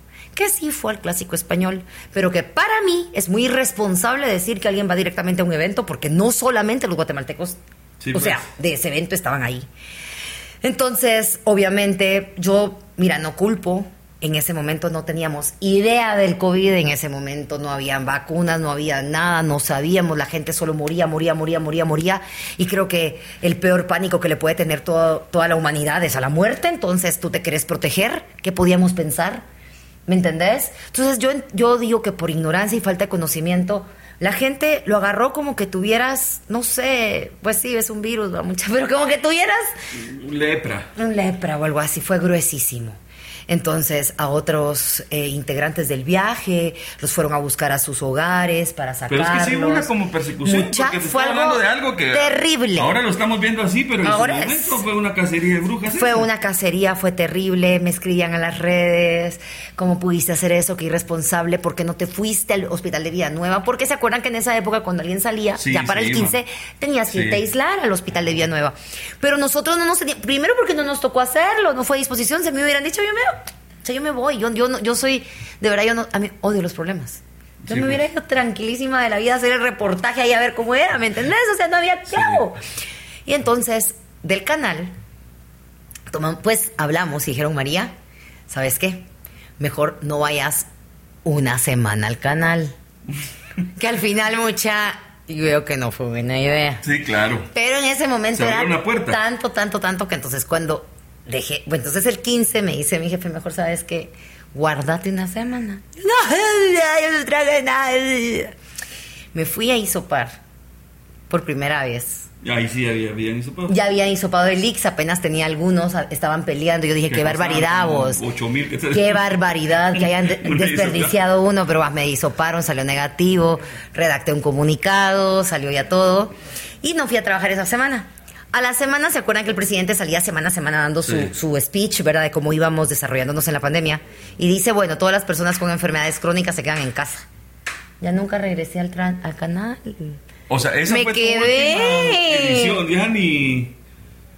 S2: que sí fue al clásico español, pero que para mí es muy irresponsable decir que alguien va directamente a un evento porque no solamente los guatemaltecos, o pues. sea, de ese evento estaban ahí. Entonces, obviamente, yo, mira, no culpo. En ese momento no teníamos idea del COVID, en ese momento no había vacunas, no había nada, no sabíamos, la gente solo moría, moría, moría, moría, moría. Y creo que el peor pánico que le puede tener toda la humanidad es a la muerte, entonces tú te quieres proteger, ¿qué podíamos pensar? ¿Me entendés? Entonces yo, yo digo que por ignorancia y falta de conocimiento, la gente lo agarró como que tuvieras, no sé, pues sí, es un virus, mucha, pero como que tuvieras...
S1: Lepra.
S2: Un lepra o algo así, fue gruesísimo. Entonces a otros eh, integrantes del viaje los fueron a buscar a sus hogares para sacarlos.
S1: Pero es que sí una como persecución. Mucha, porque fue algo de algo que
S2: terrible.
S1: Ahora lo estamos viendo así, pero ahora en su momento fue una cacería de brujas.
S2: Fue una cacería, fue terrible. Me escribían a las redes, ¿cómo pudiste hacer eso? Qué irresponsable, ¿por qué no te fuiste al hospital de Villanueva? Porque se acuerdan que en esa época cuando alguien salía, ya para el 15, tenías que irte a aislar al hospital de Villanueva. Pero nosotros no nos primero porque no nos tocó hacerlo, no fue a disposición, se me hubieran dicho, yo me sea, yo me voy, yo, yo, yo soy, de verdad, yo no, a mí odio los problemas. Yo me hubiera pues. ido tranquilísima de la vida a hacer el reportaje ahí a ver cómo era, ¿me entendés? O sea, no había qué Y entonces, del canal, pues hablamos y dijeron, María, ¿sabes qué? Mejor no vayas una semana al canal. que al final mucha y veo que no fue buena idea.
S1: Sí, claro.
S2: Pero en ese momento era tanto, tanto, tanto que entonces cuando dejé, bueno, entonces el 15 me dice mi jefe, mejor sabes que guardate una semana. No, yo no traje nada. Me fui a Isopar por primera vez
S1: Ahí sí había, habían hisopado.
S2: Ya habían hisopado el Ix, apenas tenía algunos, estaban peleando. Yo dije, qué barbaridad vos. Qué barbaridad que hayan desperdiciado uno, pero me hisoparon, salió negativo, redacté un comunicado, salió ya todo. Y no fui a trabajar esa semana. A la semana, ¿se acuerdan que el presidente salía semana a semana dando su, su, speech, ¿verdad? De cómo íbamos desarrollándonos en la pandemia. Y dice, bueno, todas las personas con enfermedades crónicas se quedan en casa. Ya nunca regresé al, al canal.
S1: O sea, esa
S2: me
S1: fue
S2: quedé.
S1: edición, ya ni.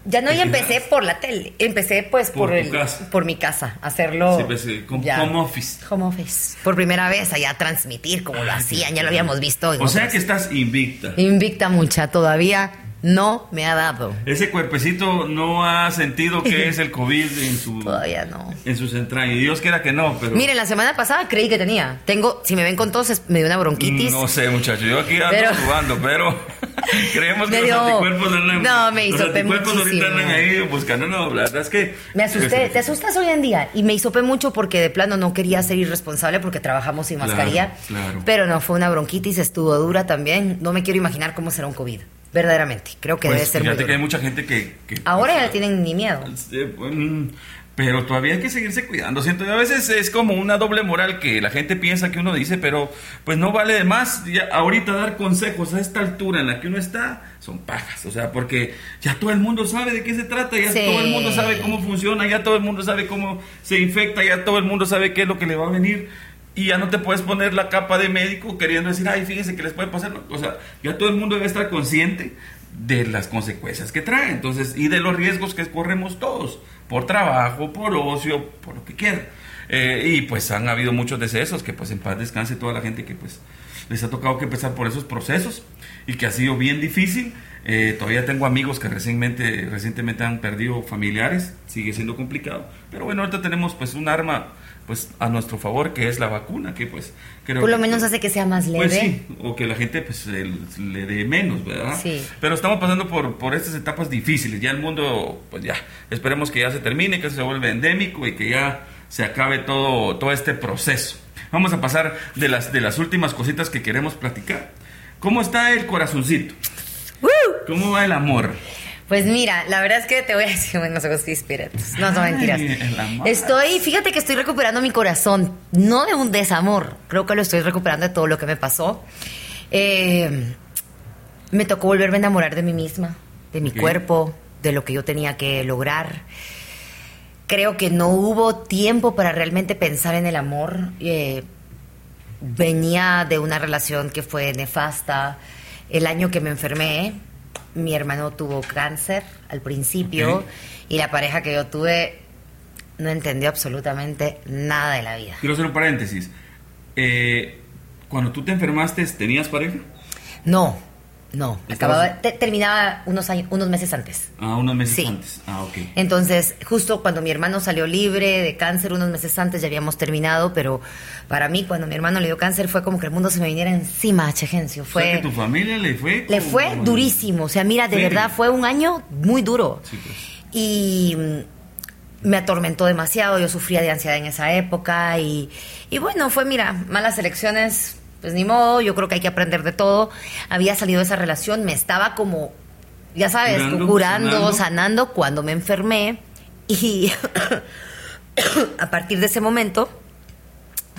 S2: Ya no, ya empecé por la tele. Empecé pues por, el, por mi casa, hacerlo.
S1: Sí, pues, eh, home office.
S2: Home office. Por primera vez allá transmitir como lo hacían, ya lo habíamos visto.
S1: O sea que estás invicta.
S2: Invicta mucha todavía no me ha dado.
S1: Ese cuerpecito no ha sentido que es el COVID en su.
S2: Todavía no.
S1: En sus entrañas. Y Dios quiera que no, pero.
S2: Miren, la semana pasada creí que tenía. Tengo, si me ven con tos, me dio una bronquitis.
S1: No sé, muchachos. Yo aquí ando pero... jugando, pero. creemos que los anticuerpos andan.
S2: No, me hizo
S1: Los anticuerpos ahorita andan ahí buscando. No, la verdad es que.
S2: Me asusté. ¿Te asustas hoy en día? Y me hisopé mucho porque de plano no quería ser irresponsable porque trabajamos sin mascarilla.
S1: Claro.
S2: Pero no, fue una bronquitis, estuvo dura también. No me quiero imaginar cómo será un COVID. Verdaderamente, creo que
S1: pues
S2: debe ser
S1: fíjate que hay mucha gente que...
S2: Ahora ya no tienen ni miedo.
S1: Pues, mm, pero todavía hay que seguirse cuidando. Siento, a veces es como una doble moral que la gente piensa que uno dice, pero pues no vale de más. Ya, ahorita dar consejos a esta altura en la que uno está son pajas. O sea, porque ya todo el mundo sabe de qué se trata, ya todo el mundo sabe cómo funciona, ya todo el mundo sabe cómo se infecta, ya todo el mundo sabe qué es lo que le va a venir y ya no te puedes poner la capa de médico queriendo decir, ay, fíjense que les puede pasar. O sea, ya todo el mundo debe estar consciente de las consecuencias que trae, entonces, y de los riesgos que corremos todos, por trabajo, por ocio, por lo que quieran. Eh, y pues han habido muchos decesos, que pues en paz descanse toda la gente que pues les ha tocado que empezar por esos procesos y que ha sido bien difícil. Eh, todavía tengo amigos que recientemente, recientemente han perdido familiares, sigue siendo complicado, pero bueno, ahorita tenemos pues un arma pues a nuestro favor que es la vacuna que pues
S2: creo por lo menos hace que sea más pues, leve.
S1: pues sí o que la gente pues le, dé menos verdad
S2: sí.
S1: pero estamos pasando por por estas etapas difíciles. Ya el mundo pues ya esperemos que ya se termine que se vuelva endémico y que ya se acabe todo todo este proceso. Vamos a pasar de las de las últimas cositas que queremos platicar. Cómo está el corazoncito cómo va el amor
S2: pues mira, la verdad es que te voy a decir unos ojos espíritus. No son mentiras. Estoy, fíjate que estoy recuperando mi corazón, no de un desamor, creo que lo estoy recuperando de todo lo que me pasó. Eh, me tocó volverme a enamorar de mí misma, de mi cuerpo, de lo que yo tenía que lograr. Creo que no hubo tiempo para realmente pensar en el amor. Eh, venía de una relación que fue nefasta. El año que me enfermé, mi hermano tuvo cáncer al principio y la pareja que yo tuve no entendió absolutamente nada de la vida.
S1: Quiero hacer un paréntesis. Eh, cuando tú te enfermaste, ¿tenías pareja?
S2: No, no, acababa, terminaba unos años, unos meses antes.
S1: Ah, unos meses antes. Ah, ok.
S2: Entonces, justo cuando mi hermano salió libre de cáncer, unos meses antes ya habíamos terminado, pero para mí, cuando mi hermano le dio cáncer, fue como que el mundo se me viniera encima, Chegencio. Fue,
S1: o sea, que tu familia le fue.
S2: Le fue durísimo. O sea, mira, de verdad fue un año muy duro.
S1: Sí, pues.
S2: Y mm, me atormentó demasiado. Yo sufría de ansiedad en esa época. Y, y bueno, fue, mira, malas elecciones pues ni modo, yo creo que hay que aprender de todo. Había salido de esa relación, me estaba como, ya sabes, curando, sanando. cuando me enfermé. Y a partir de ese momento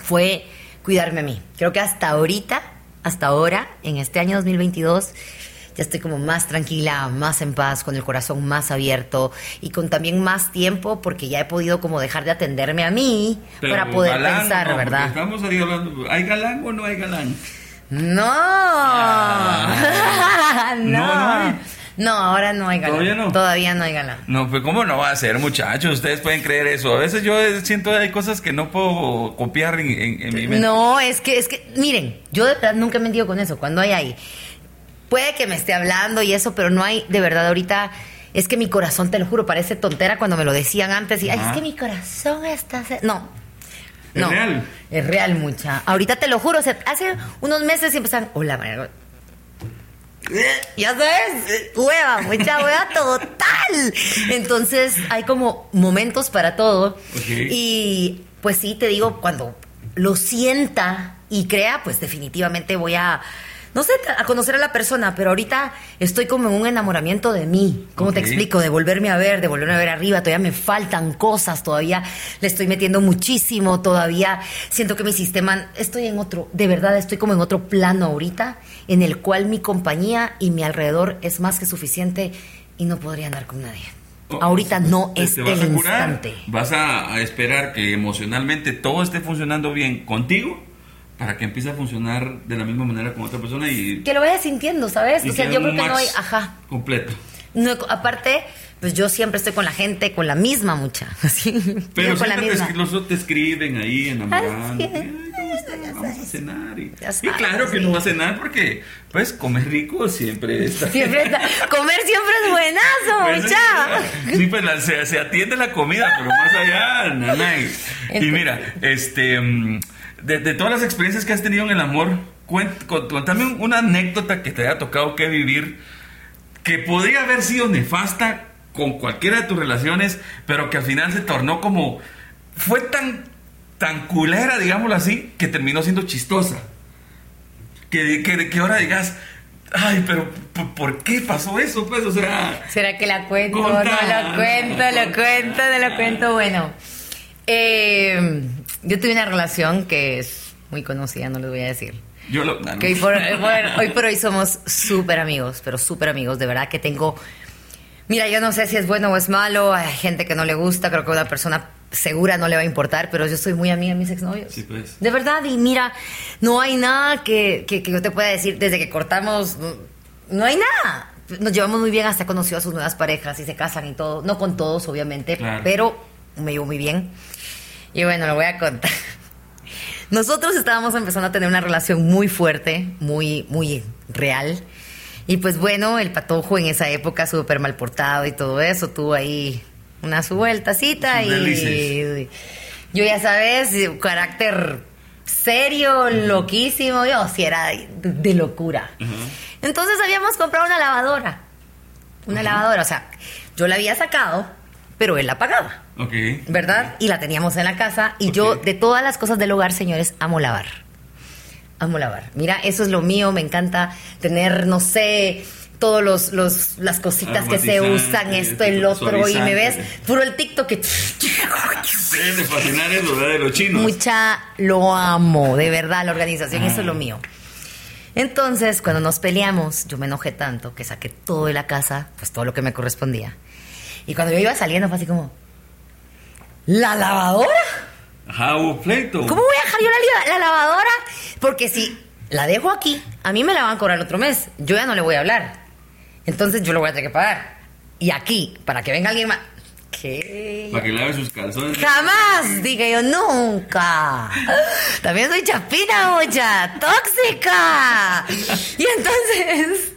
S2: fue cuidarme a mí. Creo que hasta ahorita, hasta ahora, en este año 2022, ya estoy como más tranquila, más en paz, con el corazón más abierto y con también más tiempo porque ya he podido como dejar de atenderme a mí para poder pensar, ¿verdad?
S1: Estamos ahí hablando, ¿hay galán o no hay galán?
S2: No. Ah. no. no, ahora no hay galán.
S1: ¿Todavía no?
S2: Todavía no hay galán.
S1: No, pues ¿cómo no va a ser, muchachos? Ustedes pueden creer eso. A veces yo siento que hay cosas que no puedo copiar en, en, mi mente.
S2: No, es que, es que, miren, yo de verdad nunca he mentido con eso. Cuando hay ahí puede que me esté hablando y eso, pero no hay, de verdad, ahorita es que mi corazón, te lo juro, parece tontera cuando me lo decían antes y, ay, es que mi corazón está... No.
S1: ¿Es real?
S2: Es real, mucha. Ahorita te lo juro, hace unos meses y empezaron, hola, María. Ya sabes, hueva, mucha hueva total. Entonces hay como momentos para todo. Y pues sí, te digo, cuando lo sienta y crea, pues definitivamente voy a no sé, a conocer a la persona, pero ahorita estoy como en un enamoramiento de mí. ¿Cómo te explico? De volverme a ver, de volverme a ver arriba. Todavía me faltan cosas, todavía le estoy metiendo muchísimo, todavía siento que mi sistema, estoy en otro, de verdad estoy como en otro plano ahorita, en el cual mi compañía y mi alrededor es más que suficiente y no podría andar con nadie. Ahorita no es el instante.
S1: Vas a esperar que emocionalmente todo esté funcionando bien contigo para que empiece a funcionar de la misma manera con otra persona y...
S2: Que lo vaya sintiendo, ¿sabes? O sea, yo creo que no hay... Ajá.
S1: Completo.
S2: No, aparte, pues yo siempre estoy con la gente, con la misma mucha.
S1: Pero con la misma. Te, los otros te escriben ahí enamorando. Vamos a cenar. Y, claro que no va a cenar porque, pues, comer rico siempre está.
S2: Siempre está. Comer siempre es buenazo, mucha.
S1: Sí, pues se, atiende la comida, pero más allá, nanay. Y mira, este. Mm, de, todas las experiencias que has tenido en el amor, cuéntame una anécdota que te haya tocado que vivir que podría haber sido nefasta con cualquiera de tus relaciones, pero que al final se tornó como. fue tan, tan culera, digámoslo así, que terminó siendo chistosa. Que, que, que ahora digas. Ay, pero ¿por qué pasó eso? Pues, o sea.
S2: ¿Será que la cuento? No lo cuento, lo cuento, no lo cuento. Bueno, eh, yo tuve una relación que es muy conocida, no les voy a decir.
S1: Yo lo.
S2: hoy, por, hoy somos súper amigos, pero súper amigos. De verdad que tengo. Mira, yo no sé si es bueno o es malo. Hay gente que no le gusta. Creo que a una persona segura no le va a importar, pero yo soy muy amiga de mis exnovios.
S1: Sí, pues.
S2: De verdad, y mira, no hay nada que, que, yo te pueda decir desde que cortamos. No, hay nada. Nos llevamos muy bien, hasta conoció a sus nuevas parejas y se casan y todo. No con todos, obviamente, pero me llevo muy bien. Y bueno, lo voy a contar. Nosotros estábamos empezando a tener una relación muy fuerte, muy, muy real. Y pues bueno, el patojo en esa época súper mal portado y todo eso, tuvo ahí una su vueltacita y, yo ya sabes, carácter serio, loquísimo, yo sí era de, locura. Entonces habíamos comprado una lavadora, una lavadora, o sea, yo la había sacado pero él la pagaba.
S1: Ok.
S2: ¿Verdad? Y la teníamos en la casa. Y yo, de todas las cosas del hogar, señores, amo lavar. Amo lavar. Mira, eso es lo mío. Me encanta tener, no sé, todos los, los las cositas que se usan, esto, el otro, y me ves puro el TikTok que...
S1: de fascinar eso, de los chinos.
S2: Mucha, lo amo, de verdad, la organización, eso es lo ah. mío. Entonces, cuando nos peleamos, yo me enojé tanto que saqué todo de la casa, pues todo lo que me correspondía. Y cuando yo iba saliendo fue así como, ¿la lavadora?
S1: Ajá, hubo pleito.
S2: ¿Cómo voy a dejar yo la, lavadora? Porque si la dejo aquí, a mí me la van a cobrar otro mes. Yo ya no le voy a hablar. Entonces yo lo voy a tener que pagar. Y aquí, para que venga alguien más. ¿Qué?
S1: Para que lave sus calzones.
S2: Jamás, dije yo, nunca. También soy chapina, mucha, tóxica. Y entonces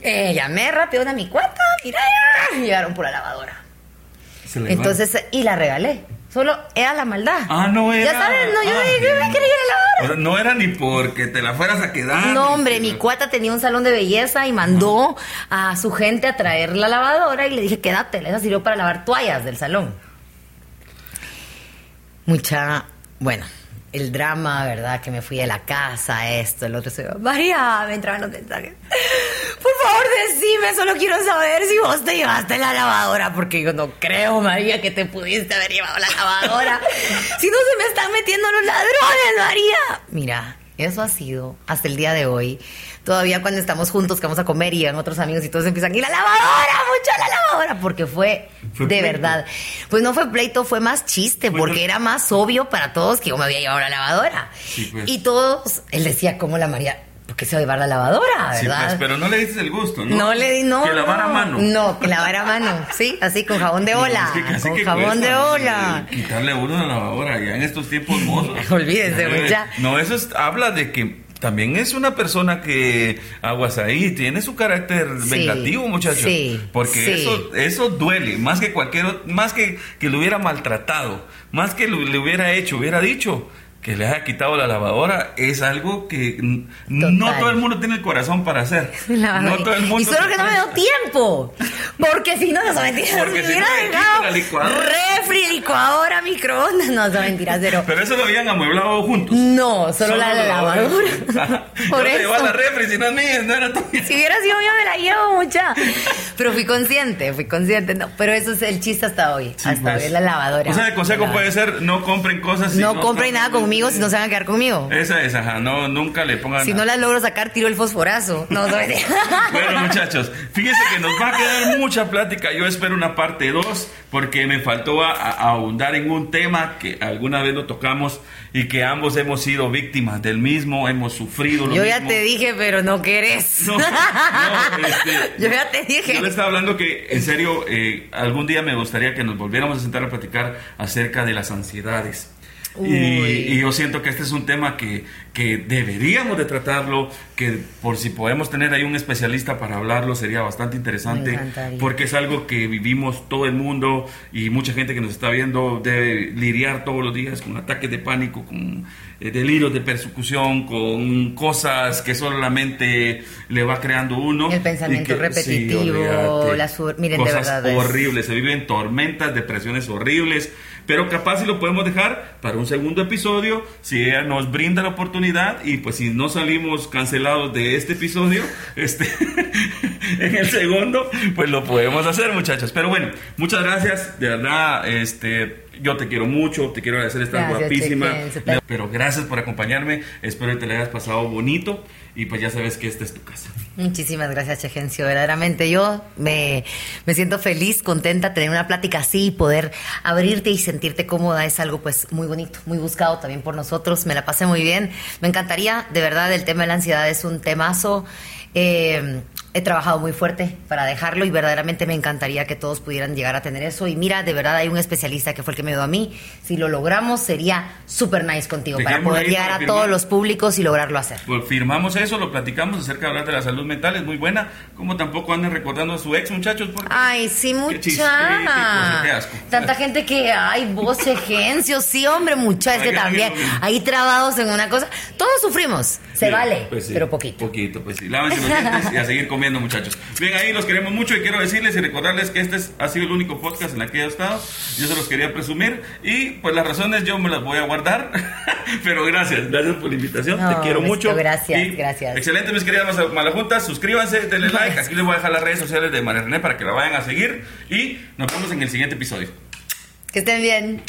S2: eh, llamé rápido a mi cuarto, mira, llegaron por la lavadora. Entonces, y la regalé. Solo era la maldad.
S1: Ah, no era.
S2: Ya sabes, no, yo ah, me quería ir a la lavadora.
S1: no era ni porque te la fueras a quedar.
S2: No, hombre, mi cuata tenía un salón de belleza y mandó a su gente a traer la lavadora y le dije, quédate, esa sirvió para lavar toallas del salón. Mucha, bueno, el drama, ¿verdad? Que me fui de la casa, esto, el otro. María, me entraban los mensajes. Por favor, decime, solo quiero saber si vos te llevaste la lavadora, porque yo no creo, María, que te pudiste haber llevado la lavadora. si no se me están metiendo los ladrones, María. Mira, eso ha sido hasta el día de hoy. Todavía cuando estamos juntos, que vamos a comer y llegan otros amigos y todos empiezan, ¡y la lavadora! ¡Mucho la lavadora! Porque fue, de verdad. Pues no fue pleito, fue más chiste, porque era más obvio para todos que yo me había llevado la lavadora. Pues. Y todos, él decía, ¿cómo la María? Porque se va a llevar la lavadora, pues, ¿verdad?
S1: pero no le dices el gusto, ¿no?
S2: No le di, no.
S1: Que lavar a mano.
S2: No, que lavar a mano, sí, así con jabón de ola. con jabón de ola.
S1: Quitarle a uno la lavadora, ya en estos tiempos mozos.
S2: Olvídense,
S1: pues
S2: ya.
S1: No, eso habla de que también es una persona que aguas ahí, tiene su carácter vengativo, muchacho. Sí, porque eso eso duele, más que cualquier más que que lo hubiera maltratado, más que le hubiera hecho, hubiera dicho que le haya quitado la lavadora es algo que no todo el mundo tiene el corazón para hacer. No todo el mundo.
S2: Y solo que no me dio tiempo. Porque si no, no son mentiras. Porque si, dejado la licuadora. refri, licuadora, microondas. No, son mentiras,
S1: pero. Pero eso lo habían amueblado juntos.
S2: No, solo, la, lavadora.
S1: Por eso. La refri, si no es mía, no era tuya.
S2: Si hubiera sido yo, me la llevo mucha. Pero fui consciente, fui consciente. No, pero eso es el chiste hasta hoy. hasta pues. hoy, la lavadora.
S1: O sea, el consejo puede ser: no compren cosas.
S2: no, no compren nada conmigo si no se van a quedar conmigo.
S1: Esa es, ajá, no, nunca le pongan.
S2: Si no las logro sacar, tiro el fosforazo. No,
S1: bueno, muchachos, fíjense que nos va a quedar mucha plática. Yo espero una parte 2 porque me faltó ahondar en un tema que alguna vez lo tocamos y que ambos hemos sido víctimas del mismo, hemos sufrido
S2: lo Yo ya te dije, pero no querés. No, este, yo ya te dije.
S1: Yo le estaba hablando que, en serio, eh, algún día me gustaría que nos volviéramos a sentar a platicar acerca de las ansiedades. Y, yo siento que este es un tema que, que, deberíamos de tratarlo, que por si podemos tener ahí un especialista para hablarlo sería bastante interesante, porque es algo que vivimos todo el mundo y mucha gente que nos está viendo debe lidiar todos los días con ataques de pánico, con eh, delirios de persecución, con cosas que solamente le va creando uno.
S2: El pensamiento repetitivo, las, miren,
S1: cosas de verdad, horribles, se viven tormentas, depresiones horribles pero capaz si lo podemos dejar para un segundo episodio, si ella nos brinda la oportunidad y pues si no salimos cancelados de este episodio, este, en el segundo, pues lo podemos hacer muchachos. Pero bueno, muchas gracias, de verdad, este, yo te quiero mucho, te quiero agradecer, estás guapísima. pero gracias por acompañarme, espero que te la hayas pasado bonito y pues ya sabes que esta es tu casa.
S2: Muchísimas gracias, Chegencio. Verdaderamente yo me, me, siento feliz, contenta tener una plática así y poder abrirte y sentirte cómoda. Es algo pues muy bonito, muy buscado también por nosotros. Me la pasé muy bien. Me encantaría, de verdad, el tema de la ansiedad es un temazo. Eh, he trabajado muy fuerte para dejarlo y verdaderamente me encantaría que todos pudieran llegar a tener eso. Y mira, de verdad hay un especialista que fue el que me dio a mí. Si lo logramos, sería súper nice contigo para poder llegar a todos los públicos y lograrlo hacer.
S1: Pues firmamos eso, lo platicamos acerca de hablar de la salud mental, es muy buena. Como tampoco anden recordando a su ex, muchachos.
S2: Ay, sí, mucha. Tanta gente que, ay, vos, Egencio, sí, hombre, mucha, es que también ahí trabados en una cosa. Todos sufrimos, se vale, pues pero poquito.
S1: Poquito, pues sí. Lávense los dientes y a seguir comiendo muchachos. Bien, ahí los queremos mucho y quiero decirles y recordarles que este ha sido el único podcast en el que he estado. Yo se los quería presumir y pues las razones yo me las voy a guardar. Pero gracias, gracias por la invitación. Te quiero mucho.
S2: Gracias, gracias.
S1: Excelente, mis queridas malajuntas. Suscríbanse, denle like. Aquí les voy a dejar las redes sociales de María René para que la vayan a seguir y nos vemos en el siguiente episodio.
S2: Que estén bien.